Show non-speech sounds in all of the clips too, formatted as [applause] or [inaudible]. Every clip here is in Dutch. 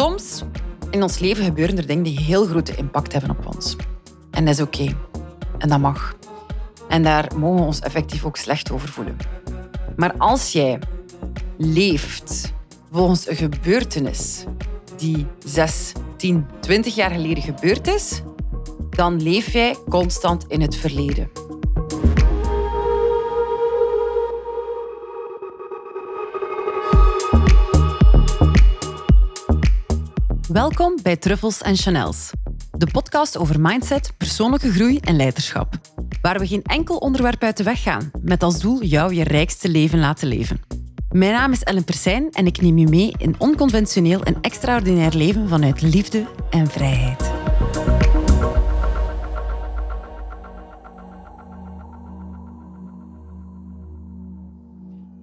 Soms in ons leven gebeuren er dingen die heel grote impact hebben op ons. En dat is oké. En dat mag. En daar mogen we ons effectief ook slecht over voelen. Maar als jij leeft volgens een gebeurtenis die 6, 10, 20 jaar geleden gebeurd is, dan leef jij constant in het verleden. Welkom bij Truffles en Chanels, de podcast over mindset, persoonlijke groei en leiderschap. Waar we geen enkel onderwerp uit de weg gaan, met als doel jou je rijkste leven laten leven. Mijn naam is Ellen Persijn en ik neem je mee in onconventioneel en extraordinair leven vanuit liefde en vrijheid.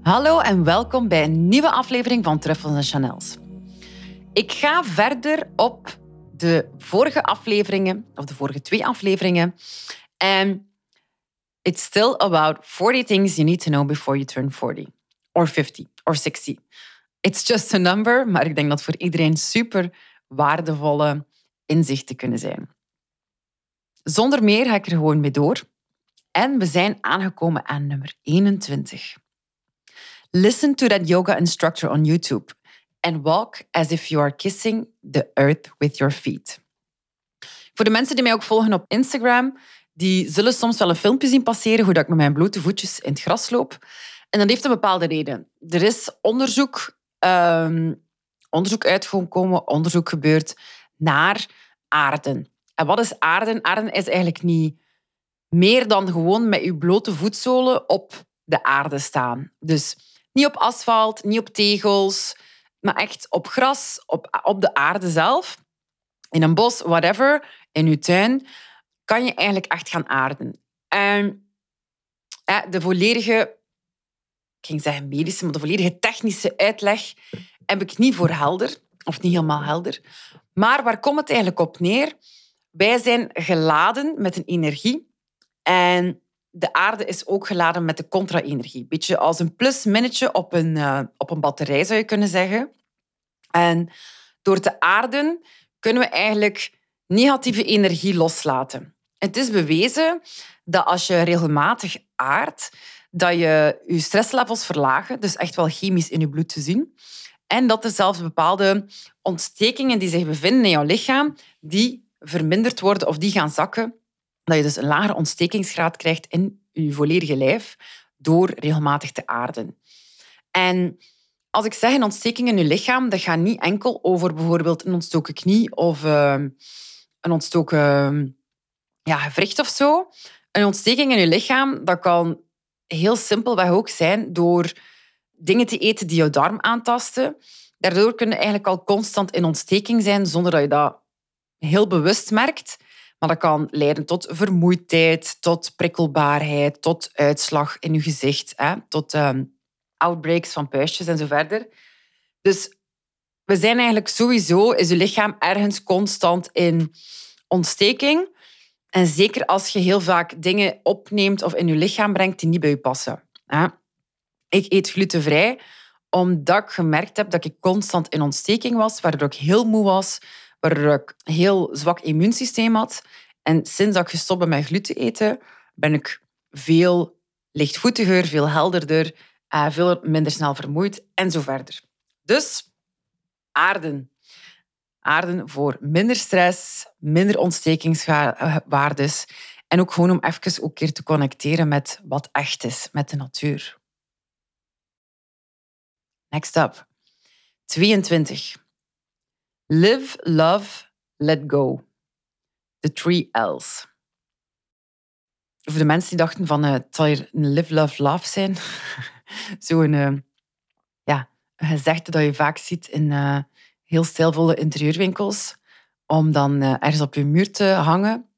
Hallo en welkom bij een nieuwe aflevering van Truffles en Chanels. Ik ga verder op de vorige afleveringen, of de vorige twee afleveringen. En it's still about 40 things you need to know before you turn 40. Or 50, or 60. It's just a number, maar ik denk dat voor iedereen super waardevolle inzichten kunnen zijn. Zonder meer ga ik er gewoon mee door. En we zijn aangekomen aan nummer 21. Listen to that yoga instructor on YouTube and walk as if you are kissing the earth with your feet. Voor de mensen die mij ook volgen op Instagram, die zullen soms wel een filmpje zien passeren hoe dat ik met mijn blote voetjes in het gras loop. En dat heeft een bepaalde reden. Er is onderzoek, um, onderzoek uitgekomen, onderzoek gebeurd naar aarden. En wat is aarden? Aarden is eigenlijk niet meer dan gewoon met je blote voetzolen op de aarde staan. Dus niet op asfalt, niet op tegels, maar echt op gras, op, op de aarde zelf, in een bos, whatever, in je tuin, kan je eigenlijk echt gaan aarden. En de volledige, ging zeggen medische, maar de volledige technische uitleg heb ik niet voor helder, of niet helemaal helder. Maar waar komt het eigenlijk op neer? Wij zijn geladen met een energie en de aarde is ook geladen met de contra-energie. Beetje als een plus-minnetje op, een, uh, op een batterij, zou je kunnen zeggen. En door te aarden kunnen we eigenlijk negatieve energie loslaten. Het is bewezen dat als je regelmatig aardt, dat je je stresslevels verlagen, dus echt wel chemisch in je bloed te zien. En dat er zelfs bepaalde ontstekingen die zich bevinden in jouw lichaam, die verminderd worden of die gaan zakken. Dat je dus een lagere ontstekingsgraad krijgt in je volledige lijf door regelmatig te aarden. En als ik zeg een ontsteking in je lichaam, dat gaat niet enkel over bijvoorbeeld een ontstoken knie of ehm, een ontstoken ja, gewricht of zo. Een ontsteking in je lichaam, dat kan heel simpelweg ook zijn door dingen te eten die jouw darm aantasten. Daardoor kun je eigenlijk al constant in ontsteking zijn zonder dat je dat heel bewust merkt. Maar dat kan leiden tot vermoeidheid, tot prikkelbaarheid, tot uitslag in je gezicht, hè, tot ehm, outbreaks van puistjes en zo verder. Dus we zijn eigenlijk sowieso, is je lichaam ergens constant in ontsteking. En zeker als je heel vaak dingen opneemt of in je lichaam brengt die niet bij je passen. Ik eet glutenvrij omdat ik gemerkt heb dat ik constant in ontsteking was, waardoor ik heel moe was, waardoor ik een heel zwak immuunsysteem had. En sinds dat ik gestopt ben met gluten eten, ben ik veel lichtvoetiger, veel helderder uh, veel minder snel vermoeid en zo verder. Dus aarden. Aarden voor minder stress, minder ontstekingswaardes en ook gewoon om even ook keer te connecteren met wat echt is, met de natuur. Next up. 22. Live, love, let go. The three L's. Voor de mensen die dachten van uh, het zal hier een live, love, love zijn. [laughs] zo'n uh, ja, gezegde dat je vaak ziet in uh, heel stijlvolle interieurwinkels, om dan ergens op je muur te hangen.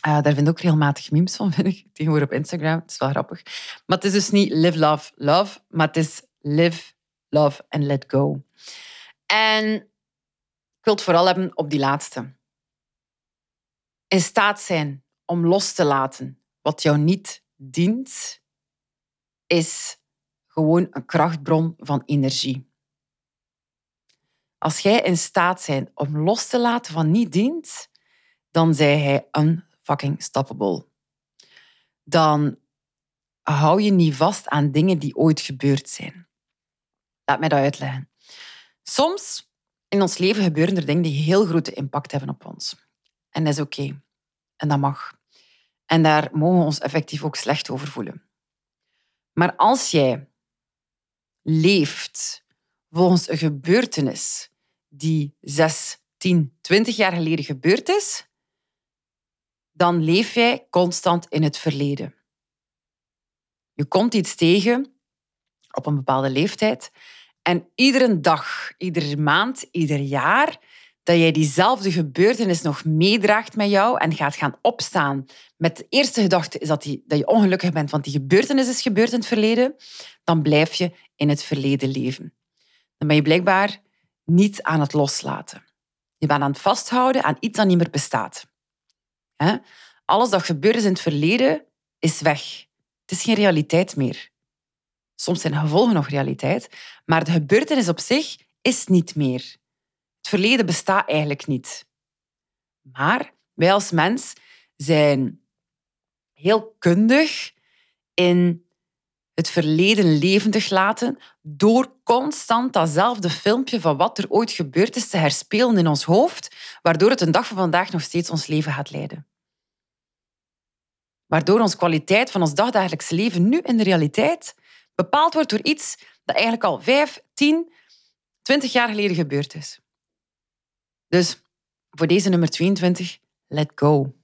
daar vind ik ook regelmatig memes van, [laughs] vind ik, tegenwoordig op Instagram. Het is wel grappig. Maar het is dus niet live, love, love, maar het is live, love and let go. En ik wil het vooral hebben op die laatste. In staat zijn om los te laten wat jou niet dient is gewoon een krachtbron van energie. Als jij in staat bent om los te laten van niet dient, dan zei hij unfucking stoppable. Dan hou je niet vast aan dingen die ooit gebeurd zijn. Laat mij dat uitleggen. Soms in ons leven gebeuren er dingen die heel grote impact hebben op ons. En dat is oké. En dat mag. En daar mogen we ons effectief ook slecht over voelen. Maar als jij leeft volgens een gebeurtenis die 6, 10, 20 jaar geleden gebeurd is, dan leef jij constant in het verleden. Je komt iets tegen op een bepaalde leeftijd en iedere dag, iedere maand, ieder jaar dat jij diezelfde gebeurtenis nog meedraagt met jou en gaat gaan opstaan met de eerste gedachte is dat, die, dat je ongelukkig bent, want die gebeurtenis is gebeurd in het verleden, dan blijf je in het verleden leven. Dan ben je blijkbaar niet aan het loslaten. Je bent aan het vasthouden aan iets dat niet meer bestaat. Alles dat gebeurd is in het verleden is weg. Het is geen realiteit meer. Soms zijn de gevolgen nog realiteit, maar de gebeurtenis op zich is niet meer. Het verleden bestaat eigenlijk niet. Maar wij als mens zijn heel kundig in het verleden levendig laten door constant datzelfde filmpje van wat er ooit gebeurd is te herspelen in ons hoofd, waardoor het een dag van vandaag nog steeds ons leven gaat leiden. Waardoor onze kwaliteit van ons dagdagelijks leven nu in de realiteit bepaald wordt door iets dat eigenlijk al 5, 10, 20 jaar geleden gebeurd is. Dus voor deze nummer 22, let go.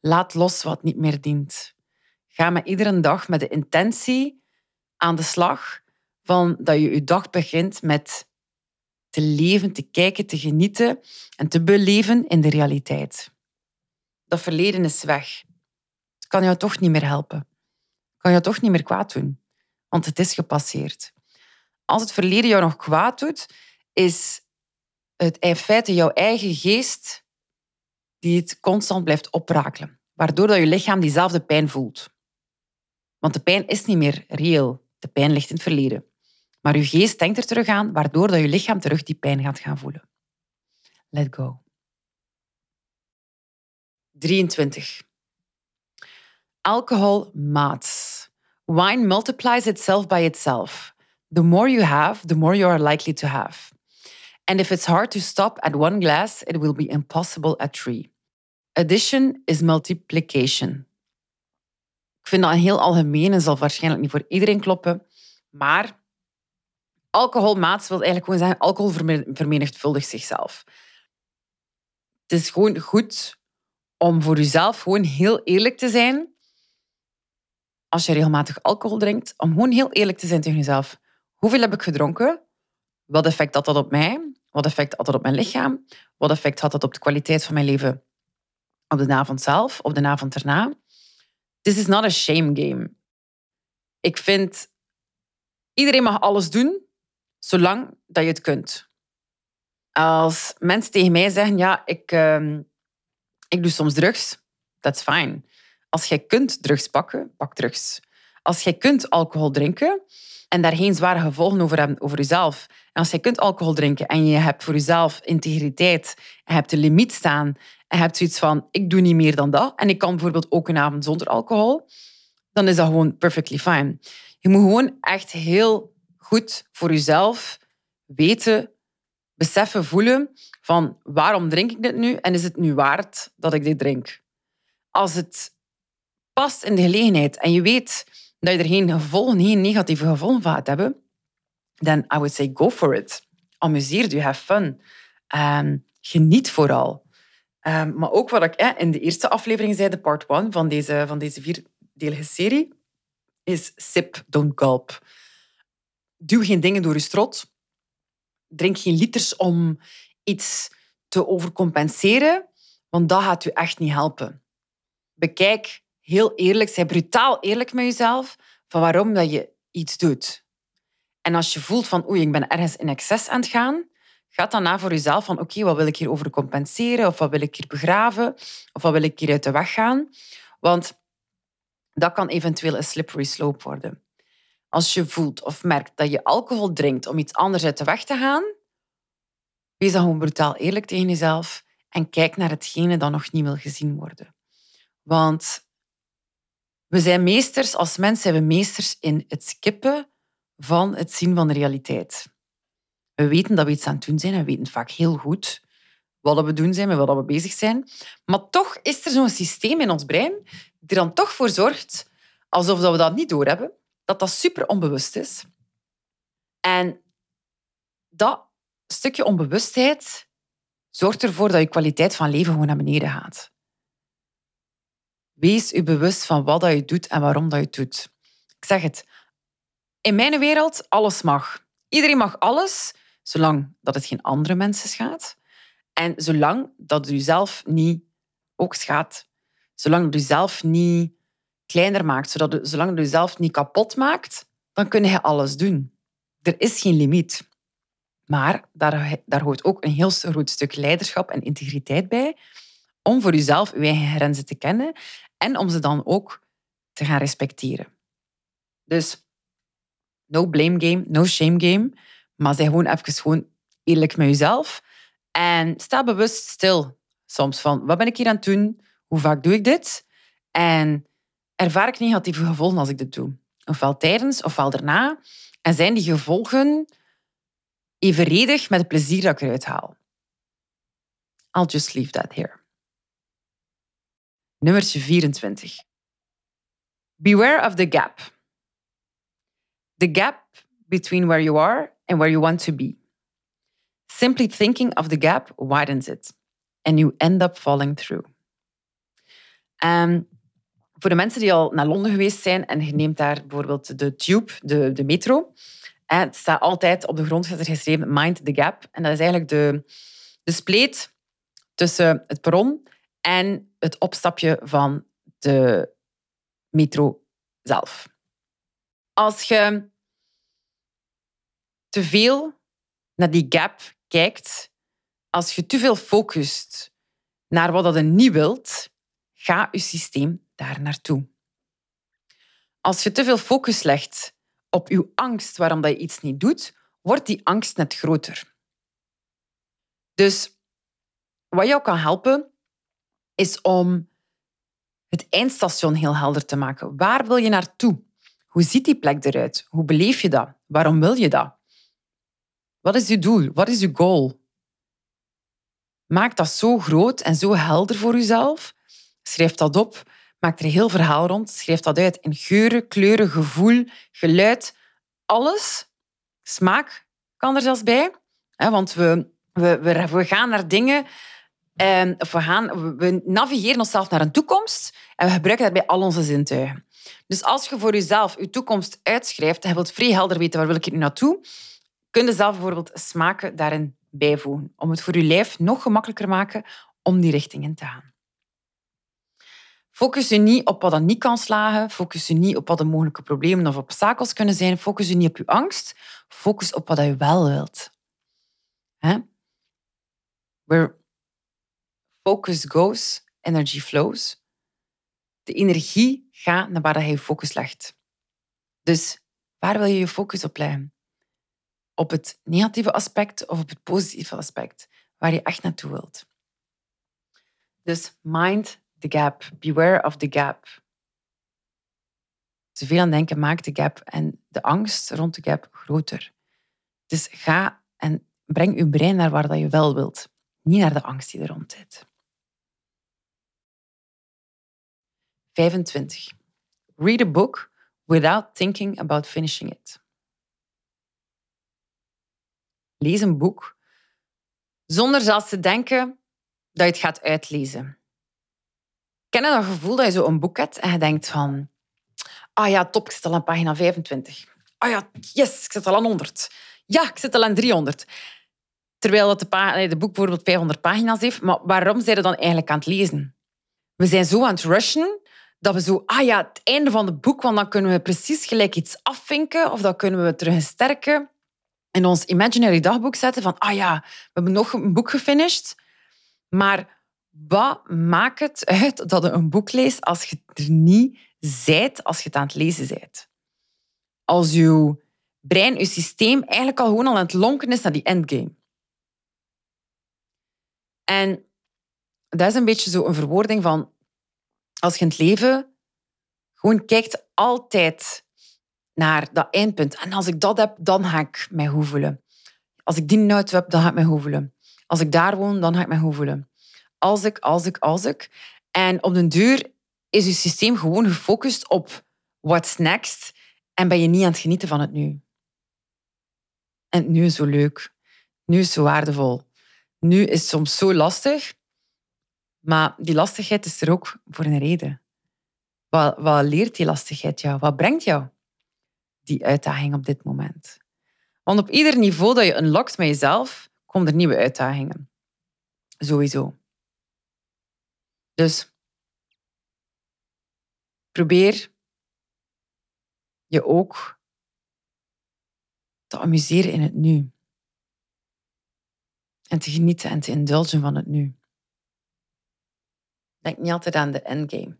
Laat los wat niet meer dient. Ga met iedere dag met de intentie aan de slag van dat je je dag begint met te leven, te kijken, te genieten en te beleven in de realiteit. Dat verleden is weg. Het kan jou toch niet meer helpen kan je toch niet meer kwaad doen. Want het is gepasseerd. Als het verleden jou nog kwaad doet, is het in feite jouw eigen geest die het constant blijft oprakelen. Waardoor dat je lichaam diezelfde pijn voelt. Want de pijn is niet meer reëel. De pijn ligt in het verleden. Maar je geest denkt er terug aan, waardoor dat je lichaam terug die pijn gaat gaan voelen. Let go. 23. Alcohol maats. Wine multiplies itself by itself. The more you have, the more you are likely to have. And if it's hard to stop at one glass, it will be impossible at three. Addition is multiplication. Ik vind dat een heel algemeen en zal waarschijnlijk niet voor iedereen kloppen. Maar alcoholmaats wil eigenlijk gewoon zeggen, alcohol vermenigvuldigt zichzelf. Het is gewoon goed om voor jezelf gewoon heel eerlijk te zijn als je regelmatig alcohol drinkt, om gewoon heel eerlijk te zijn tegen jezelf. Hoeveel heb ik gedronken? Wat effect had dat op mij? Wat effect had dat op mijn lichaam? Wat effect had dat op de kwaliteit van mijn leven op de avond zelf, op de avond erna? This is not a shame game. Ik vind, iedereen mag alles doen, zolang dat je het kunt. Als mensen tegen mij zeggen, ja, ik, uh, ik doe soms drugs, that's fine. Als jij kunt drugs pakken, pak drugs. Als jij kunt alcohol drinken en daar geen zware gevolgen over hebben over jezelf. En als jij kunt alcohol drinken en je hebt voor jezelf integriteit en hebt de limiet staan en hebt zoiets van, ik doe niet meer dan dat en ik kan bijvoorbeeld ook een avond zonder alcohol, dan is dat gewoon perfectly fine. Je moet gewoon echt heel goed voor jezelf weten, beseffen, voelen van waarom drink ik dit nu en is het nu waard dat ik dit drink? Als het past in de gelegenheid en je weet dat je er geen gevolgen, geen negatieve gevolgen van gaat hebben, dan I would say go for it. Amuseer je, have fun. Ehm, geniet vooral. Um, maar ook wat ik in de eerste aflevering zei, de part one van deze, van deze vierdelige serie, is sip, don't gulp. Duw geen dingen door je strot. Drink geen liters om iets te overcompenseren, want dat gaat je echt niet helpen. Bekijk heel eerlijk, zij brutaal eerlijk met jezelf van waarom dat je iets doet. En als je voelt van oei, ik ben ergens in excess aan het gaan, ga dan na voor jezelf van oké, wat wil ik hier over compenseren? Of wat wil ik hier begraven? Of wat wil ik hier uit de weg gaan? Want dat kan eventueel een slippery slope worden. Als je voelt of merkt dat je alcohol drinkt om iets anders uit de weg te gaan, Wees dan gewoon brutaal eerlijk tegen jezelf en kijk naar hetgene dat nog niet wil gezien worden. Want we zijn meesters, als mens zijn we meesters in het skippen van het zien van de realiteit. We weten dat we iets aan het doen zijn en we weten vaak heel goed wat we doen zijn, met wat we bezig zijn. Maar toch is er zo'n systeem in ons brein die dan toch voor zorgt, alsof we dat niet doorhebben, dat dat super onbewust is. En dat stukje onbewustheid zorgt ervoor dat je kwaliteit van leven gewoon naar beneden gaat. Wees je bewust van wat je doet en waarom dat je het doet. Ik zeg het, in mijn wereld, alles mag. Iedereen mag alles, zolang dat het geen andere mensen schaadt. En zolang dat u zelf niet ook schaadt. Zolang dat u zelf niet kleiner maakt, zodat zolang dat u zelf niet kapot maakt, dan kun je alles doen. Er is geen limiet. Maar daar, daar hoort ook een heel groot stuk leiderschap en integriteit bij om voor jezelf uw eigen grenzen te kennen en om ze dan ook te gaan respecteren. Dus no blame game, no shame game, maar zij gewoon even gewoon eerlijk met jezelf en sta bewust stil soms van wat ben ik hier aan het doen, hoe vaak doe ik dit en ervaar ik negatieve gevolgen als ik dit doe. Ofwel tijdens, ofwel daarna. En zijn die gevolgen evenredig met het plezier dat ik eruit haal? I'll just leave that here. Nummertje 24. Beware of the gap. The gap between where you are and where you want to be. Simply thinking of the gap widens it, and you end up falling through. Um, voor de mensen die al naar Londen geweest zijn en je neemt daar bijvoorbeeld de tube, de, de metro, het staat altijd op de grond geschreven Mind the Gap. En dat is eigenlijk de, de spleet tussen het perron en het opstapje van de metro zelf. Als je te veel naar die gap kijkt, als je te veel focust naar wat je niet wilt, ga je systeem daar naartoe. Als je te veel focus legt op je angst waarom dat je iets niet doet, wordt die angst net groter. Dus wat jou kan helpen, is om het eindstation heel helder te maken. Waar wil je naartoe? Hoe ziet die plek eruit? Hoe beleef je dat? Waarom wil je dat? Wat is je doel? Wat is je goal? Maak dat zo groot en zo helder voor jezelf. Schrijf dat op. Maak er een heel verhaal rond. Schrijf dat uit in geuren, kleuren, gevoel, geluid. Alles. Smaak kan er zelfs bij. Want we, we, we gaan naar dingen Of we, gaan, we navigeren onszelf naar een toekomst en we gebruiken daarbij al onze zintuigen. Dus als je voor jezelf je toekomst uitschrijft en je wilt vrij helder weten waar wil ik nu naartoe, kun je zelf bijvoorbeeld smaken daarin bijvoegen. Om het voor je lijf nog gemakkelijker maken om die richting in te gaan. Focus je niet op wat dan niet kan slagen. Focus je niet op wat de mogelijke problemen of obstakels kunnen zijn. Focus je niet op je angst. Focus op wat je wel wilt. Hè? Focus goes, energy flows. De energie gaat naar waar je focus legt. Dus waar wil je je focus op leggen? Op het negatieve aspect of op het positieve aspect, waar je echt naartoe wilt. Dus mind the gap, beware of the gap. Te veel aan denken maakt de gap en de angst rond de gap groter. Dus ga en breng je brein naar waar dat je wel wilt, niet naar de angst die er rond zit. 25. Read a book without thinking about finishing it. Lees een boek zonder zelfs te denken dat je het gaat uitlezen. Ken je dat gevoel dat je zo een boek hebt en je denkt van... Ah ja, top, ik zit al aan pagina 25. Ah ja, yes, ik zit al aan 100. Ja, ik zit al aan 300. Terwijl dat de, boek bijvoorbeeld 500 pagina's heeft. Maar waarom zijn we dan eigenlijk aan het lezen? We zijn zo aan het rushen dat we zo, ah ja, het einde van het boek, want dan kunnen we precies gelijk iets afvinken of dan kunnen we terug sterken in ons imaginary dagboek zetten van, ah ja, we hebben nog een boek gefinished. Maar wat maakt het uit dat je een boek leest als je er niet zijt, als je het aan het lezen bent? Als je brein, je systeem eigenlijk al gewoon al aan het lonken is naar die endgame. En dat is een beetje zo een verwoording van als je in het leven gewoon kijkt altijd naar dat eindpunt. En als ik dat heb, dan ga ik mij goed voelen. Als ik die auto heb, dan ga ik mij goed voelen. Als ik daar woon, dan ga ik mij goed voelen. Als ik, als ik, als ik. En op den duur is je systeem gewoon gefocust op what's next en ben je niet aan het genieten van het nu. En het nu is zo leuk. Nu is zo waardevol. Nu is het soms zo lastig, maar die lastigheid is er ook voor een reden. Wat, wat leert die lastigheid jou? Wat brengt jou die uitdaging op dit moment? Want op ieder niveau dat je unlockt met jezelf, komen er nieuwe uitdagingen. Sowieso. Dus probeer je ook te amuseren in het nu. En te genieten en te indulgen van het nu. Denk niet altijd aan de endgame.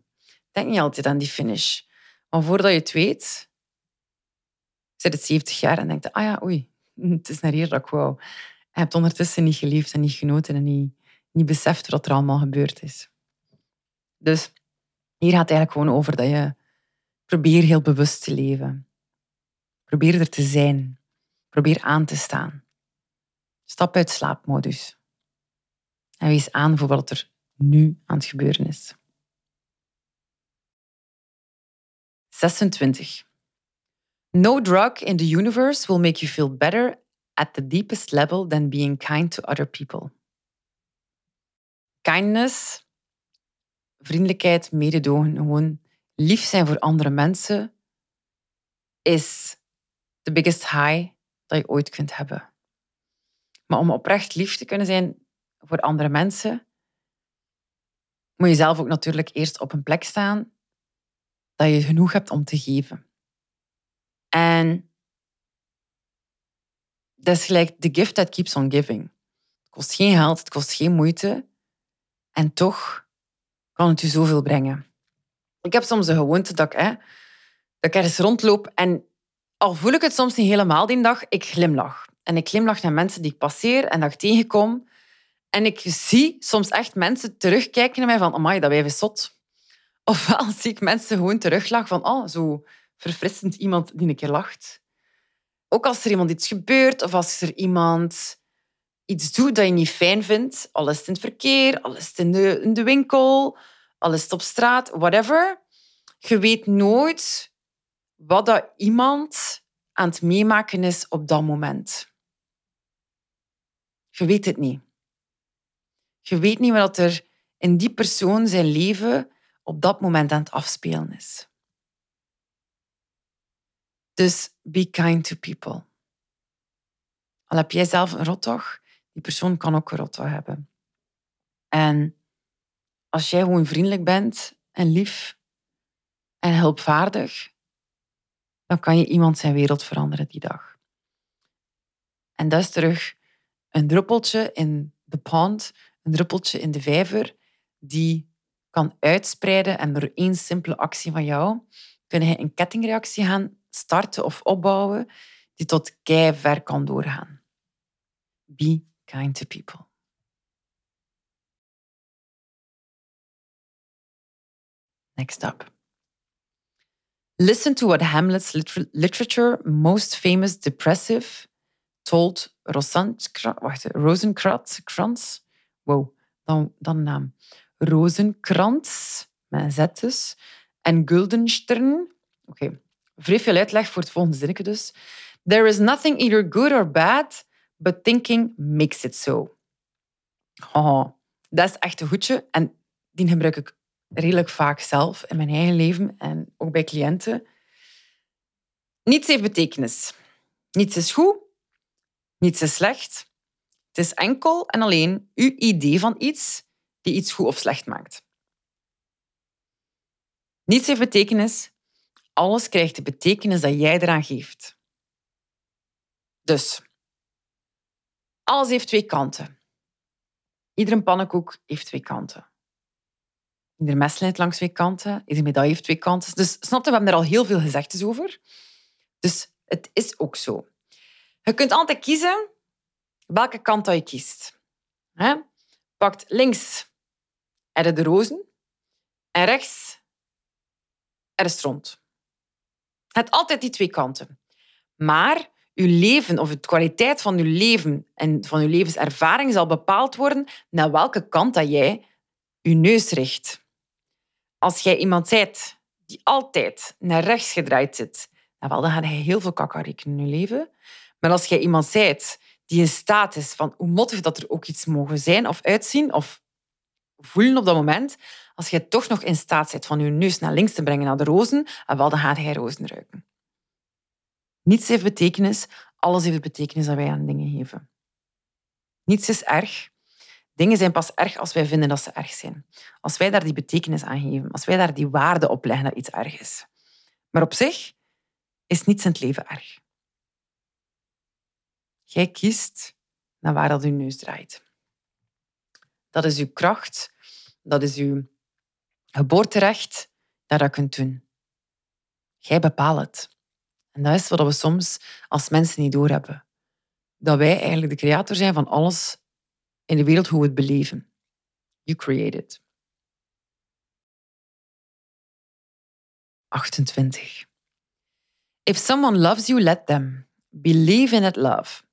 Denk niet altijd aan die finish. Want voordat je het weet, zit het 70 jaar en denkt, ah ja, oei, [laughs] het is naar hier dat ik wou. Je hebt ondertussen niet geleefd en niet genoten en niet, niet beseft wat er allemaal gebeurd is. Dus hier gaat het eigenlijk gewoon over dat je probeer heel bewust te leven. Probeer er te zijn. Probeer aan te staan. Stap uit slaapmodus. En wees aan voor wat er nu aan het gebeuren is. 26. No drug in the universe will make you feel better at the deepest level than being kind to other people. Kindness, vriendelijkheid, mededogen, gewoon lief zijn voor andere mensen, is the biggest high dat je ooit kunt hebben. Maar om oprecht lief te kunnen zijn voor andere mensen, moet je zelf ook natuurlijk eerst op een plek staan dat je genoeg hebt om te geven. En dat is gelijk the gift that keeps on giving. Het kost geen geld, het kost geen moeite. En toch kan het je zoveel brengen. Ik heb soms de gewoonte dat ik, hè, dat ik ergens rondloop en al voel ik het soms niet helemaal die dag, ik glimlach. En ik glimlach naar mensen die ik passeer en dat ik tegenkom. En ik zie soms echt mensen terugkijken naar mij van, amai, dat wijf is zot. Ofwel zie ik mensen gewoon teruglachen van, oh, zo verfrissend iemand die een keer lacht. Ook als er iemand iets gebeurt of als er iemand iets doet dat je niet fijn vindt, al is het in het verkeer, al is het in de, in de winkel, al is het op straat, whatever. Je weet nooit wat dat iemand aan het meemaken is op dat moment. Je weet het niet. Je weet niet wat er in die persoon zijn leven op dat moment aan het afspelen is. Dus be kind to people. Al heb jij zelf een rotdag, die persoon kan ook een rotdag hebben. En als jij gewoon vriendelijk bent en lief en hulpvaardig, dan kan je iemand zijn wereld veranderen die dag. En dat is terug een druppeltje in de pond, een druppeltje in de vijver, die kan uitspreiden en door één simpele actie van jou kun je een kettingreactie gaan starten of opbouwen die tot kei ver kan doorgaan. Be kind to people. Next up. Listen to what Hamlet's liter literature most famous depressive told Rosenkrantz. Wow, dan, dan naam. Z dus. En Guldenstern. Oké, okay. vrij veel uitleg voor het volgende zinnetje dus. There is nothing either good or bad, but thinking makes it so. Oh, dat is echt een goedje. En die gebruik ik redelijk vaak zelf in mijn eigen leven en ook bij cliënten. Niets heeft betekenis. Niets is goed, niets is slecht. Het is enkel en alleen uw idee van iets die iets goed of slecht maakt. Niets heeft betekenis. Alles krijgt de betekenis dat jij eraan geeft. Dus, alles heeft twee kanten. Iedere pannenkoek heeft twee kanten. Ieder mes leidt langs twee kanten. Iedere medaille heeft twee kanten. Dus snap je, we hebben er al heel veel gezegd over. Dus het is ook zo. Je kunt altijd kiezen welke kant dat je kiest. pakt links er de rozen en rechts er stront. Het altijd die twee kanten. Maar uw leven of de kwaliteit van uw leven en van uw levenservaring zal bepaald worden naar welke kant dat jij je neus richt. Als jij iemand bent die altijd naar rechts gedraaid zit, dan, wel, dan ga je heel veel kakarieken in je leven. Maar als jij iemand bent die is van hoe mottig dat er ook iets mogen zijn of uitzien of voelen op dat moment, als jij toch nog in staat bent van je neus naar links te brengen naar de rozen, wel, dan gaat jij rozen ruiken. Niets heeft betekenis, alles heeft betekenis dat wij aan dingen geven. Niets is erg. Dingen zijn pas erg als wij vinden dat ze erg zijn. Als wij daar die betekenis aan geven, als wij daar die waarde op leggen dat iets erg is. Maar op zich is niets in het leven erg. Jij kiest naar waar dat je neus draait. Dat is uw kracht, dat is uw geboorterecht dat je kunt doen. Jij bepaalt het. En dat is wat we soms als mensen niet doorhebben. Dat wij eigenlijk de creator zijn van alles in de wereld hoe we het beleven. You create it. 28. If someone loves you, let them. Believe in that love.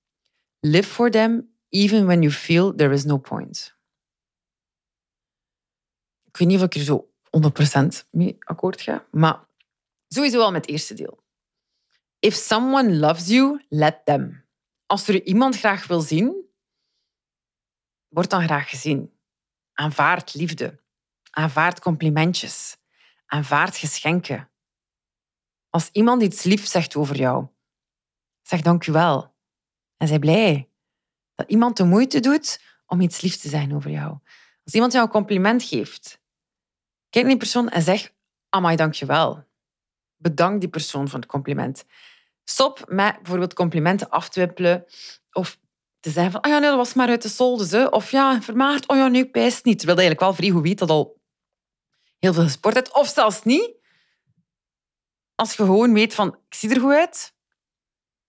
Live for them even when you feel there is no point. Ik weet niet of ik er zo 100% mee akkoord ga, maar sowieso wel met het eerste deel. If someone loves you, let them. Als er iemand graag wil zien, word dan graag gezien. Aanvaard liefde. Aanvaard complimentjes. Aanvaard geschenken. Als iemand iets lief zegt over jou, zeg dank u wel. En zij blij dat iemand de moeite doet om iets lief te zijn over jou. Als iemand jou een compliment geeft, kijk naar die persoon en zeg, amai, dank je wel. Bedank die persoon voor het compliment. Stop met bijvoorbeeld complimenten af te wippelen of te zeggen van, oh ja, nee, dat was maar uit de solde. Of ja, vermaard, oh ja, nee, ik pijs niet. Terwijl eigenlijk wel goed weet dat al heel veel gesport hebt. Of zelfs niet. Als je gewoon weet van, ik zie er goed uit.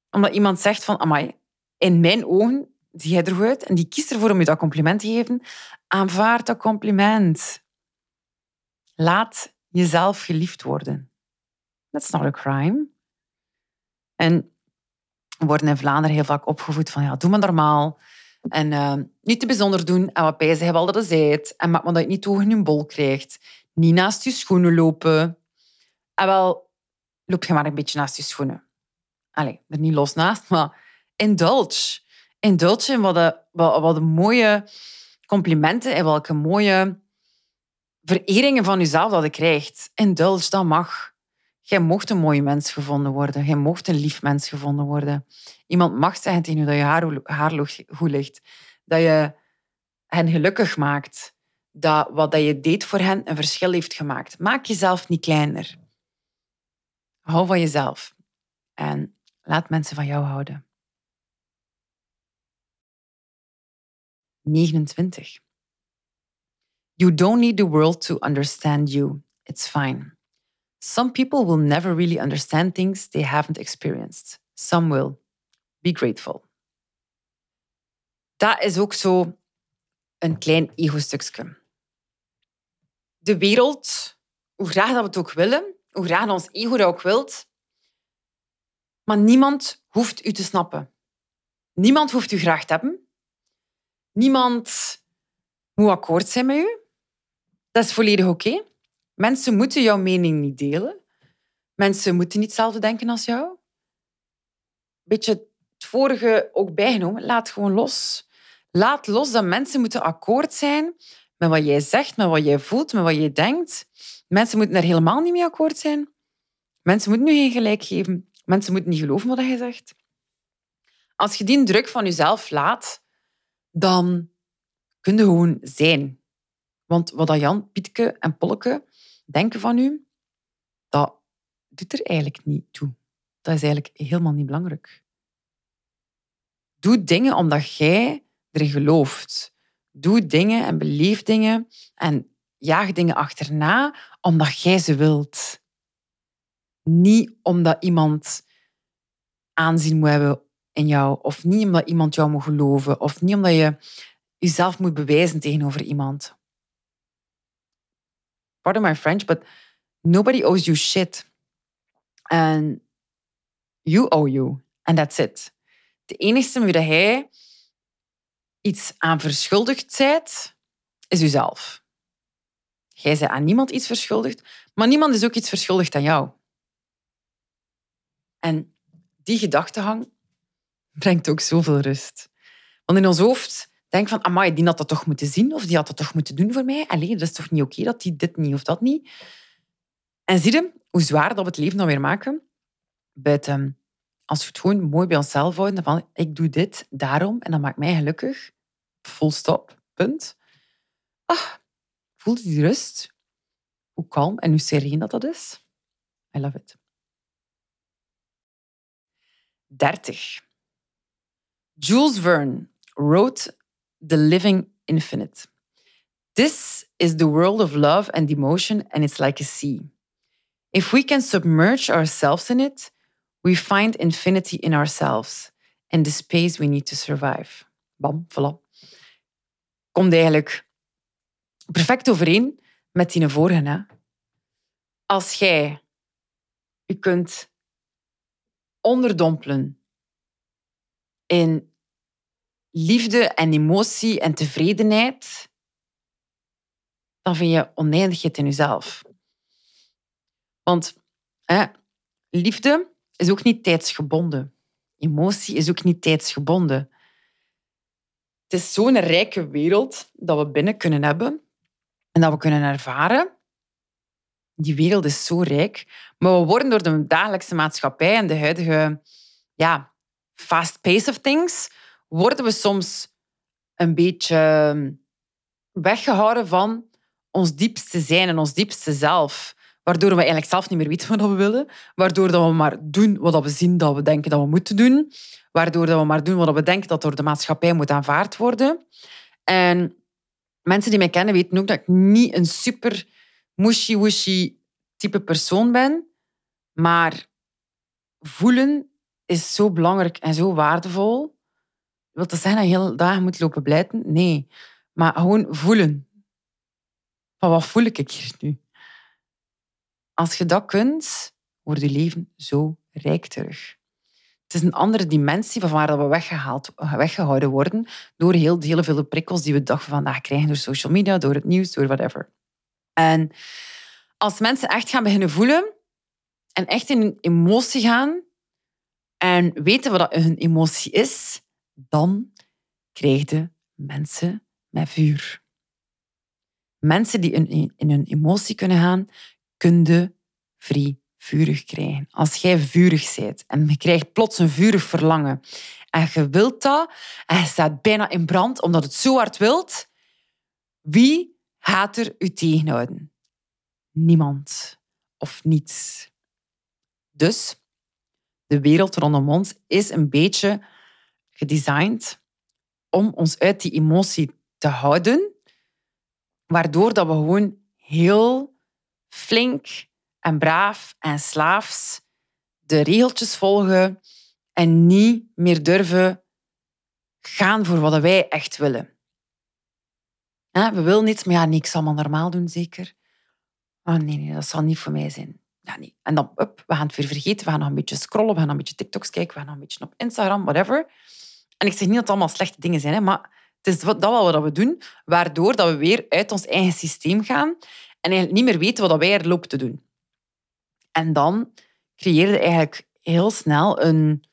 Omdat iemand zegt van, amai, in mijn ogen zie jij er goed uit. En die kiest ervoor om je dat compliment te geven. Aanvaard dat compliment. Laat jezelf geliefd worden. That's not a crime. En we worden in Vlaanderen heel vaak opgevoed van ja, doe maar normaal. En uh, niet te bijzonder doen. En wat bij ze hebben al dat het En maak maar dat je niet hoog in je bol krijgt. Niet naast je schoenen lopen. En wel, loop je maar een beetje naast je schoenen. Allee, er niet los naast, maar indulge. Indulge in wat de, wat, mooie complimenten en welke mooie vereringen van jezelf dat je krijgt. Indulge, dat mag. Jij mocht een mooie mens gevonden worden. Jij mocht een lief mens gevonden worden. Iemand mag zeggen tegen je dat je haar, haar goed ligt. Dat je hen gelukkig maakt. Dat wat dat je deed voor hen een verschil heeft gemaakt. Maak jezelf niet kleiner. Hou van jezelf. En laat mensen van jou houden. 29. You don't need the world to understand you. It's fine. Some people will never really understand things they haven't experienced. Some will. Be grateful. Dat is ook zo een klein ego-stukje. De wereld, hoe graag dat we het ook willen, hoe graag ons ego dat ook wilt, maar niemand hoeft u te snappen. Niemand hoeft u graag te hebben. Niemand moet akkoord zijn met u. Dat is volledig oké. Mensen moeten jouw mening niet delen. Mensen moeten niet hetzelfde denken als jou. Beetje het vorige ook bijgenomen. Laat gewoon los. Laat los dat mensen moeten akkoord zijn met wat jij zegt, met wat jij voelt, met wat jij denkt. Mensen moeten er helemaal niet mee akkoord zijn. Mensen moeten nu geen gelijk geven. Mensen moeten niet geloven wat hij zegt. Als je die druk van jezelf laat, dan kun je gewoon zijn. Want wat Jan, Pietke en Polke denken van u, dat doet er eigenlijk niet toe. Dat is eigenlijk helemaal niet belangrijk. Doe dingen omdat jij erin gelooft. Doe dingen en beleef dingen en jaag dingen achterna omdat jij ze wilt. Niet omdat iemand aanzien moet hebben in jou, of niet omdat iemand jou moet geloven, of niet omdat je jezelf moet bewijzen tegenover iemand. Pardon my French, but nobody owes you shit. And you owe you. And that's it. De enige wie hij iets aan verschuldigd bent, is jezelf. Jij bent aan niemand iets verschuldigd, maar niemand is ook iets verschuldigd aan jou. En die gedachtegang brengt ook zoveel rust. Want in ons hoofd denk van, amai, die had dat toch moeten zien of die had dat toch moeten doen voor mij. Allee, dat is toch niet oké dat die dit niet of dat niet. En zie je hoe zwaar dat we het leven dan weer maken? Buiten, als we het gewoon mooi bij onszelf houden, van ik doe dit daarom en dat maakt mij gelukkig. Full stop, punt. Ah, voelt die rust? Hoe kalm en hoe sereen dat dat is? I love it. 30. Jules Verne wrote The Living Infinite. This is the world of love and emotion, and it's like a sea. If we can submerge ourselves in it, we find infinity in ourselves and the space we need to survive. Bam, voilà. Komt eigenlijk perfect overeen met die vorige. Hè? Als jij je kunt onderdompelen in liefde en emotie en tevredenheid, dan vind je oneindigheid in jezelf. Want hè, liefde is ook niet tijdsgebonden. Emotie is ook niet tijdsgebonden. Het is zo'n rijke wereld dat we binnen kunnen hebben en dat we kunnen ervaren. Die wereld is zo rijk, maar we worden door de dagelijkse maatschappij en de huidige ja, fast pace of things worden we soms een beetje weggehouden van ons diepste zijn en ons diepste zelf. Waardoor we eigenlijk zelf niet meer weten wat we willen. Waardoor we maar doen wat we zien dat we denken dat we moeten doen. Waardoor we maar doen wat we denken dat door de maatschappij moet aanvaard worden. En mensen die mij kennen weten ook dat ik niet een super mushy-wushy type persoon ben. Maar voelen is zo belangrijk en zo waardevol. Wil dat zeggen dat je heel dagen moet lopen blijten? Nee. Maar gewoon voelen. Van wat voel ik hier nu? Als je dat kunt, wordt je leven zo rijk terug. Het is een andere dimensie van waar we weggehaald, weggehouden worden door heel, heel veel prikkels die we dag van vandaag krijgen door social media, door het nieuws, door whatever. En als mensen echt gaan beginnen voelen en echt in een emotie gaan en weten wat hun emotie is, dan krijg je mensen met vuur. Mensen die in, in hun emotie kunnen gaan, kun je vrij vurig krijgen. Als jij vurig bent en je krijgt plots een vurig verlangen en je wilt dat en je staat bijna in brand omdat het zo hard wilt, wie gaat er u tegenhouden? Niemand of niets. Dus de wereld rondom ons is een beetje gedesigned om ons uit die emotie te houden, waardoor dat we gewoon heel flink en braaf en slaafs de regeltjes volgen en niet meer durven gaan voor wat wij echt willen. We willen niets, maar ja, niks zal maar normaal doen, zeker. Oh nee, nee, dat zal niet voor mij zijn. Ja, nee. En dan, we gaan het weer vergeten. We gaan nog een beetje scrollen, we gaan nog een beetje TikToks kijken, we gaan nog een beetje op Instagram, whatever. En ik zeg niet dat het allemaal slechte dingen zijn, hè, maar het is dat wel wat we doen, waardoor dat we weer uit ons eigen systeem gaan en eigenlijk niet meer weten wat wij er lopen te doen. En dan creëerde eigenlijk heel snel een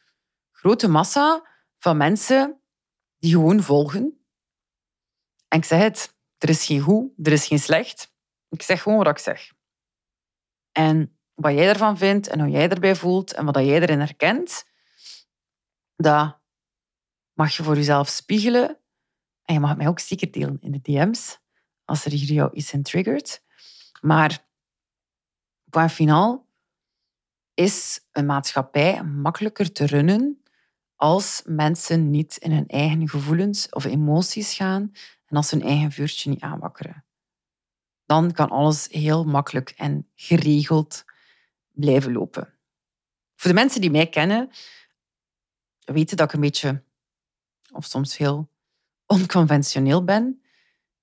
grote massa van mensen die gewoon volgen. En ik zeg het, er is geen goed, er is geen slecht. Ik zeg gewoon wat ik zeg. En wat jij ervan vindt en hoe jij erbij voelt en wat jij erin herkent, dat mag je voor jezelf spiegelen. En je mag mij ook zeker delen in de DM's, als er hier jou iets in triggert. Maar point finaal is een maatschappij makkelijker te runnen als mensen niet in hun eigen gevoelens of emoties gaan en als hun eigen vuurtje niet aanwakkeren. Dan kan alles heel makkelijk en geregeld blijven lopen. Voor de mensen die mij kennen, weten dat ik een beetje of soms heel [laughs] onconventioneel ben.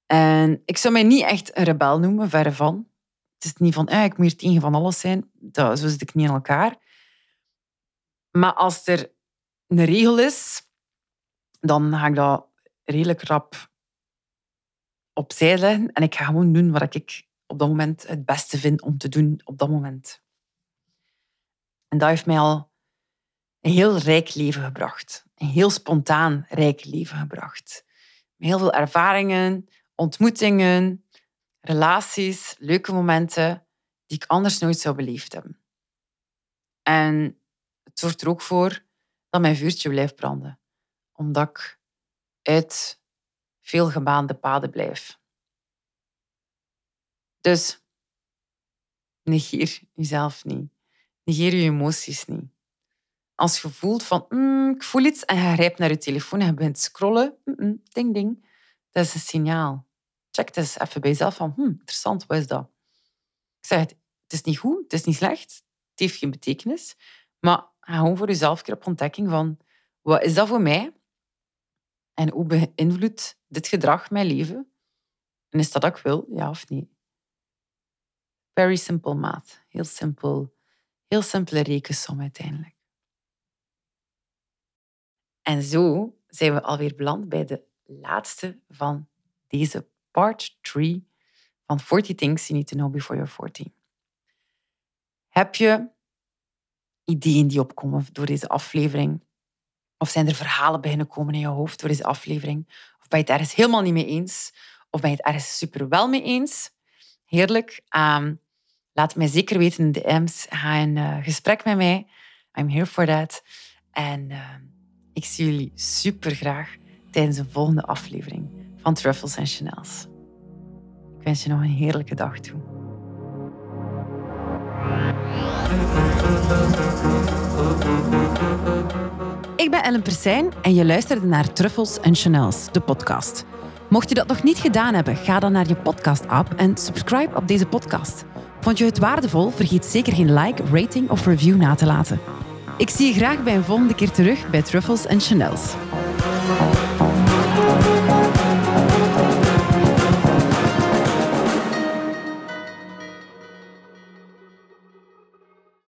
En ik zou mij niet echt een rebel noemen, verre van. Het is niet van, eh, ik moet hier tegen van alles zijn. Dat, zo zit ik niet in elkaar. Maar als er een regel is, dan ga ik dat redelijk rap opzij leggen. En ik ga gewoon doen wat ik op dat moment het beste vind om te doen op dat moment. En dat heeft mij al een heel rijk leven gebracht. Een heel spontaan rijk leven gebracht. Heel veel ervaringen, ontmoetingen, relaties, leuke momenten die ik anders nooit zou beleefd hebben. En het zorgt er ook voor dat mijn vuurtje blijft branden. Omdat ik uit veel gebaande paden blijf. Dus negeer jezelf niet. Negeer je emoties niet. Als je voelt van, mm, ik voel iets en je grijpt naar je telefoon en je bent scrollen, ding ding, dat is een signaal. Check het eens even bij jezelf van, hm, interessant, wat is dat? Ik zeg het, het is niet goed, het is niet slecht, het heeft geen betekenis, maar ga gewoon voor jezelf keer op ontdekking van, wat is dat voor mij? En hoe beïnvloedt dit gedrag mijn leven? En is dat wat ik wil, ja of nee? Very simple math. Heel simpel. Heel simpele rekensom uiteindelijk. En zo zijn we alweer beland bij de laatste van deze part 3 van 40 Things You Need to Know Before You're 40. Heb je ideeën die opkomen door deze aflevering? Of zijn er verhalen beginnen komen in je hoofd door deze aflevering? Of ben je het ergens helemaal niet mee eens? Of ben je het ergens super wel mee eens? Heerlijk. Um, laat mij zeker weten in de DM's. Ga een uh, gesprek met mij. I'm here for that. En uh, ik zie jullie super graag tijdens de volgende aflevering van Truffles en Chanels. Ik wens je nog een heerlijke dag toe. Ik ben Ellen Persijn en je luisterde naar Truffles en Chanels, de podcast. Mocht je dat nog niet gedaan hebben, ga dan naar je podcast-app en subscribe op deze podcast. Vond je het waardevol? Vergeet zeker geen like, rating of review na te laten. Ik zie je graag bij een volgende keer terug bij Truffles Chanels.